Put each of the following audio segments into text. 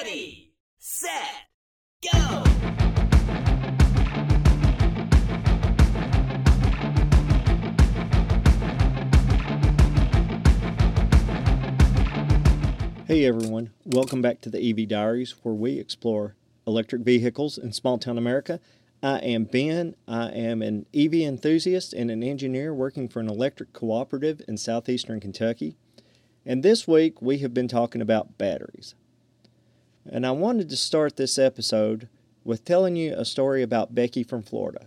Ready, set, go! Hey everyone, welcome back to the EV Diaries where we explore electric vehicles in small town America. I am Ben. I am an EV enthusiast and an engineer working for an electric cooperative in southeastern Kentucky. And this week we have been talking about batteries. And I wanted to start this episode with telling you a story about Becky from Florida.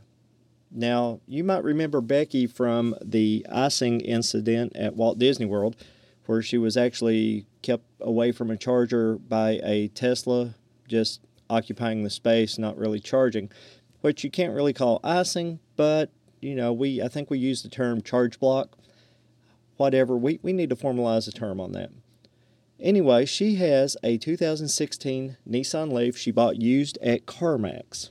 Now, you might remember Becky from the icing incident at Walt Disney World where she was actually kept away from a charger by a Tesla, just occupying the space, not really charging, which you can't really call icing, but you know, we I think we use the term charge block. Whatever, we, we need to formalize a term on that. Anyway, she has a 2016 Nissan Leaf she bought used at CarMax.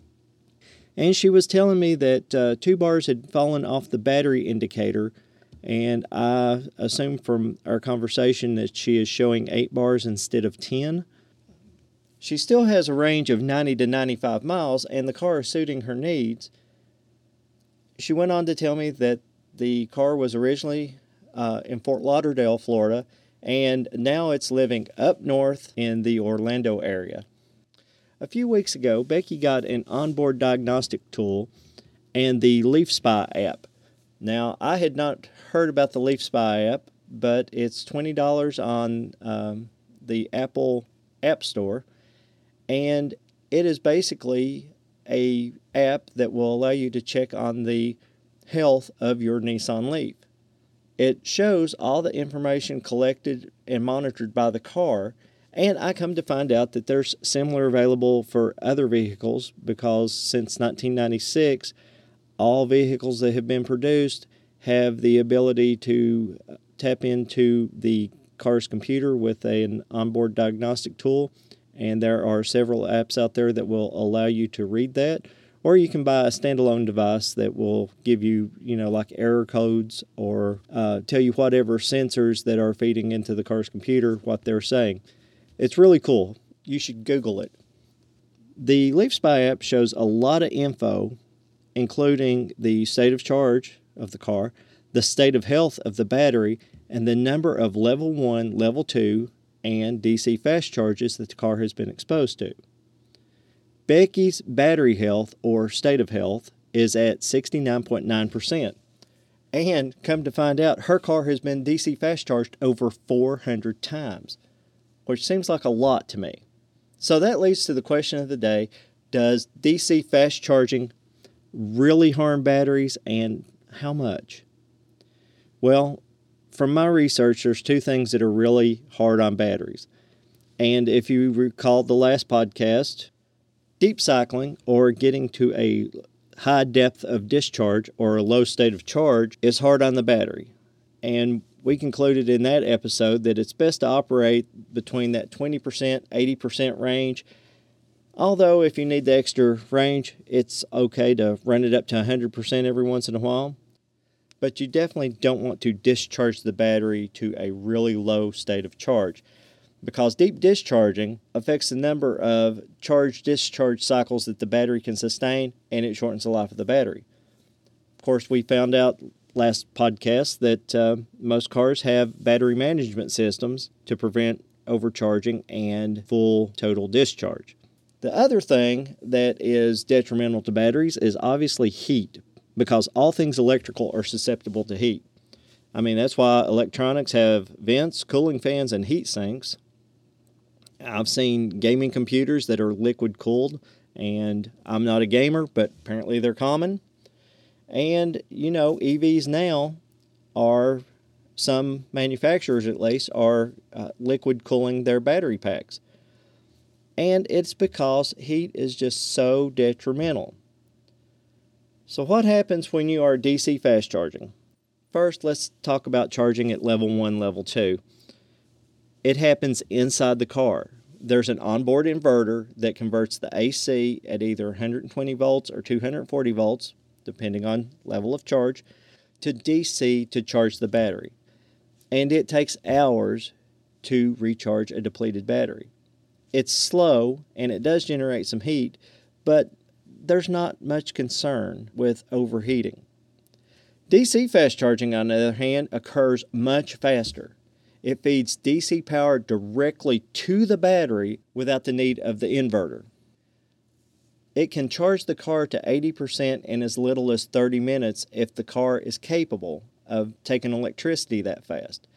And she was telling me that uh, two bars had fallen off the battery indicator and I assume from our conversation that she is showing 8 bars instead of 10. She still has a range of 90 to 95 miles, and the car is suiting her needs. She went on to tell me that the car was originally uh, in Fort Lauderdale, Florida, and now it's living up north in the Orlando area. A few weeks ago, Becky got an onboard diagnostic tool and the Leaf Spy app. Now, I had not heard about the Leaf Spy app, but it's $20 on um, the Apple App Store, and it is basically a app that will allow you to check on the health of your Nissan Leaf. It shows all the information collected and monitored by the car, and I come to find out that there's similar available for other vehicles because since 1996 all vehicles that have been produced have the ability to uh, tap into the car's computer with an onboard diagnostic tool. And there are several apps out there that will allow you to read that. Or you can buy a standalone device that will give you, you know, like error codes or uh, tell you whatever sensors that are feeding into the car's computer what they're saying. It's really cool. You should Google it. The Leaf Spy app shows a lot of info including the state of charge of the car, the state of health of the battery, and the number of level 1, level 2, and DC fast charges that the car has been exposed to. Becky's battery health or state of health is at 69.9%. And come to find out, her car has been DC fast charged over 400 times, which seems like a lot to me. So that leads to the question of the day Does DC fast charging really harm batteries and how much? Well, from my research, there's two things that are really hard on batteries. And if you recall the last podcast, deep cycling or getting to a high depth of discharge or a low state of charge is hard on the battery. And we concluded in that episode that it's best to operate between that 20%, 80% range Although, if you need the extra range, it's okay to run it up to 100% every once in a while. But you definitely don't want to discharge the battery to a really low state of charge because deep discharging affects the number of charge discharge cycles that the battery can sustain and it shortens the life of the battery. Of course, we found out last podcast that uh, most cars have battery management systems to prevent overcharging and full total discharge. The other thing that is detrimental to batteries is obviously heat, because all things electrical are susceptible to heat. I mean, that's why electronics have vents, cooling fans, and heat sinks. I've seen gaming computers that are liquid cooled, and I'm not a gamer, but apparently they're common. And, you know, EVs now are, some manufacturers at least, are uh, liquid cooling their battery packs and it's because heat is just so detrimental. So, what happens when you are DC fast charging? First, let's talk about charging at level 1, level 2. It happens inside the car. There's an onboard inverter that converts the AC at either 120 volts or 240 volts, depending on level of charge, to DC to charge the battery. And it takes hours to recharge a depleted battery. It's slow and it does generate some heat, but there's not much concern with overheating. DC fast charging, on the other hand, occurs much faster. It feeds DC power directly to the battery without the need of the inverter. It can charge the car to 80% in as little as 30 minutes if the car is capable of taking electricity that fast.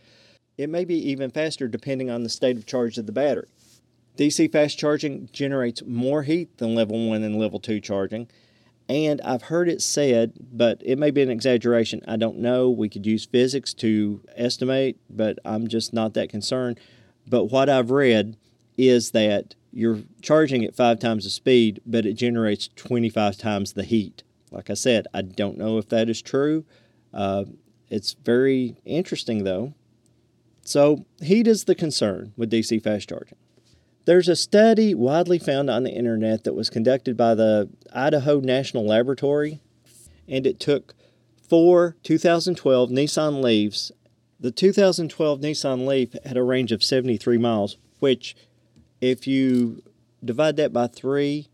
It may be even faster depending on the state of charge of the battery. DC fast charging generates more heat than level 1 and level 2 charging, and I've heard it said, but it may be an exaggeration. I don't know. We could use physics to estimate, but I'm just not that concerned. But what I've read is that you're charging at five times the speed, but it generates 25 times the heat. Like I said, I don't know if that is true. Uh, it's very interesting though. So, heat is the concern with DC fast charging. There's a study widely found on the internet that was conducted by the Idaho National Laboratory, and it took four 2012 Nissan Leafs. The 2012 Nissan Leaf had a range of 73 miles, which, if you divide that by three,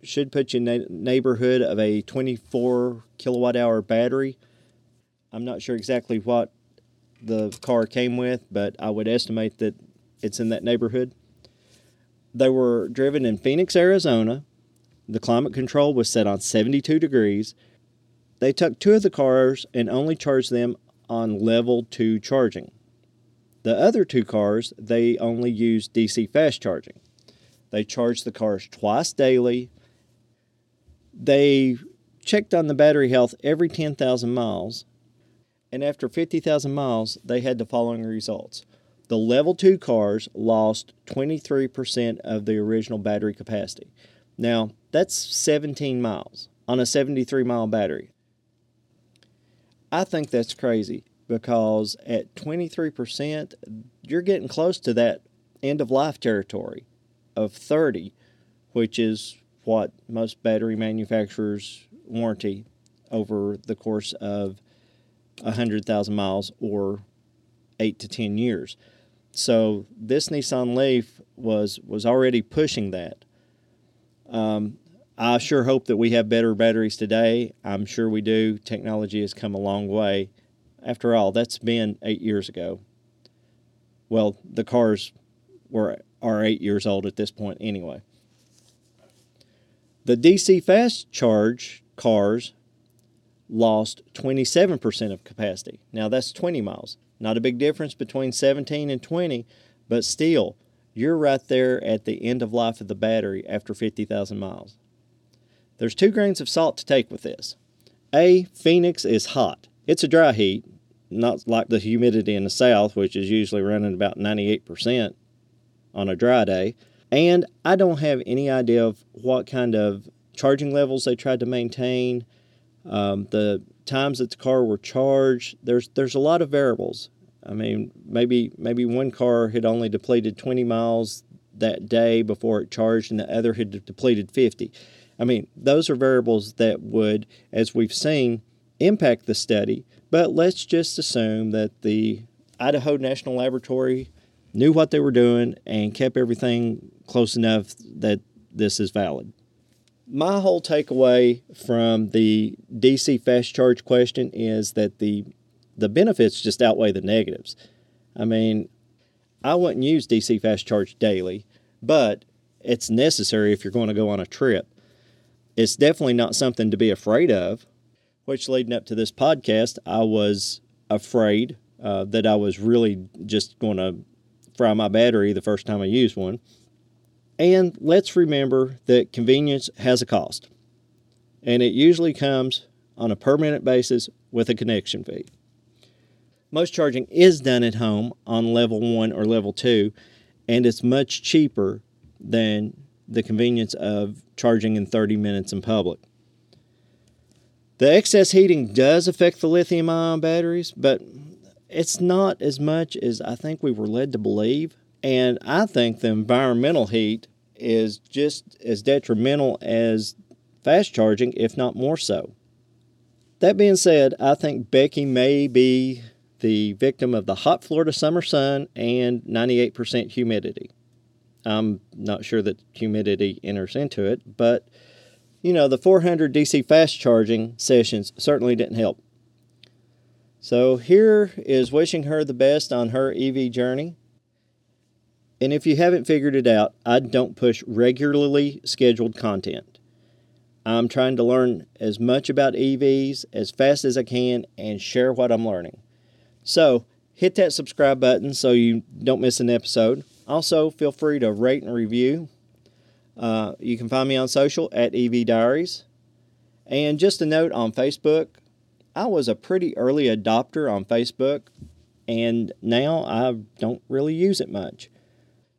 should put you in the neighborhood of a 24 kilowatt hour battery. I'm not sure exactly what the car came with, but I would estimate that it's in that neighborhood. They were driven in Phoenix, Arizona. The climate control was set on 72 degrees. They took two of the cars and only charged them on level 2 charging. The other two cars, they only used DC fast charging. They charged the cars twice daily. They checked on the battery health every 10,000 miles. And after 50,000 miles, they had the following results the level 2 cars lost 23% of the original battery capacity. Now, that's 17 miles on a 73 mile battery. I think that's crazy because at 23%, you're getting close to that end of life territory of 30, which is what most battery manufacturers warranty over the course of 100,000 miles or 8 to 10 years. So this Nissan Leaf was was already pushing that. Um, I sure hope that we have better batteries today. I'm sure we do. Technology has come a long way. After all, that's been eight years ago. Well, the cars were are eight years old at this point anyway. The DC fast charge cars lost 27% of capacity. Now that's 20 miles. Not a big difference between 17 and 20, but still, you're right there at the end of life of the battery after 50,000 miles. There's two grains of salt to take with this. A, Phoenix is hot. It's a dry heat, not like the humidity in the south, which is usually running about 98% on a dry day. And I don't have any idea of what kind of charging levels they tried to maintain, um, the times that the car were charged. There's there's a lot of variables. I mean, maybe maybe one car had only depleted 20 miles that day before it charged, and the other had depleted 50. I mean, those are variables that would, as we've seen, impact the study. But let's just assume that the Idaho National Laboratory knew what they were doing and kept everything close enough that this is valid my whole takeaway from the DC fast charge question is that the the benefits just outweigh the negatives. I mean, I wouldn't use DC fast charge daily, but it's necessary if you're going to go on a trip. It's definitely not something to be afraid of. Which leading up to this podcast, I was afraid uh, that I was really just going to fry my battery the first time I used one. And let's remember that convenience has a cost, and it usually comes on a permanent basis with a connection fee. Most charging is done at home on level 1 or level 2, and it's much cheaper than the convenience of charging in 30 minutes in public. The excess heating does affect the lithium ion batteries, but it's not as much as I think we were led to believe. And I think the environmental heat is just as detrimental as fast charging, if not more so. That being said, I think Becky may be the victim of the hot Florida summer sun and 98% humidity. I'm not sure that humidity enters into it, but you know, the 400 DC fast charging sessions certainly didn't help. So here is wishing her the best on her EV journey. And if you haven't figured it out, I don't push regularly scheduled content. I'm trying to learn as much about EVs as fast as I can and share what I'm learning. So hit that subscribe button so you don't miss an episode. Also, feel free to rate and review. Uh, you can find me on social at EV Diaries. And just a note on Facebook, I was a pretty early adopter on Facebook, and now I don't really use it much.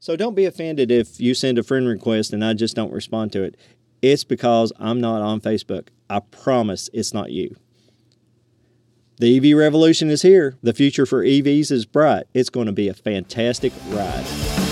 So don't be offended if you send a friend request and I just don't respond to it. It's because I'm not on Facebook. I promise it's not you. The EV revolution is here. The future for EVs is bright. It's going to be a fantastic ride.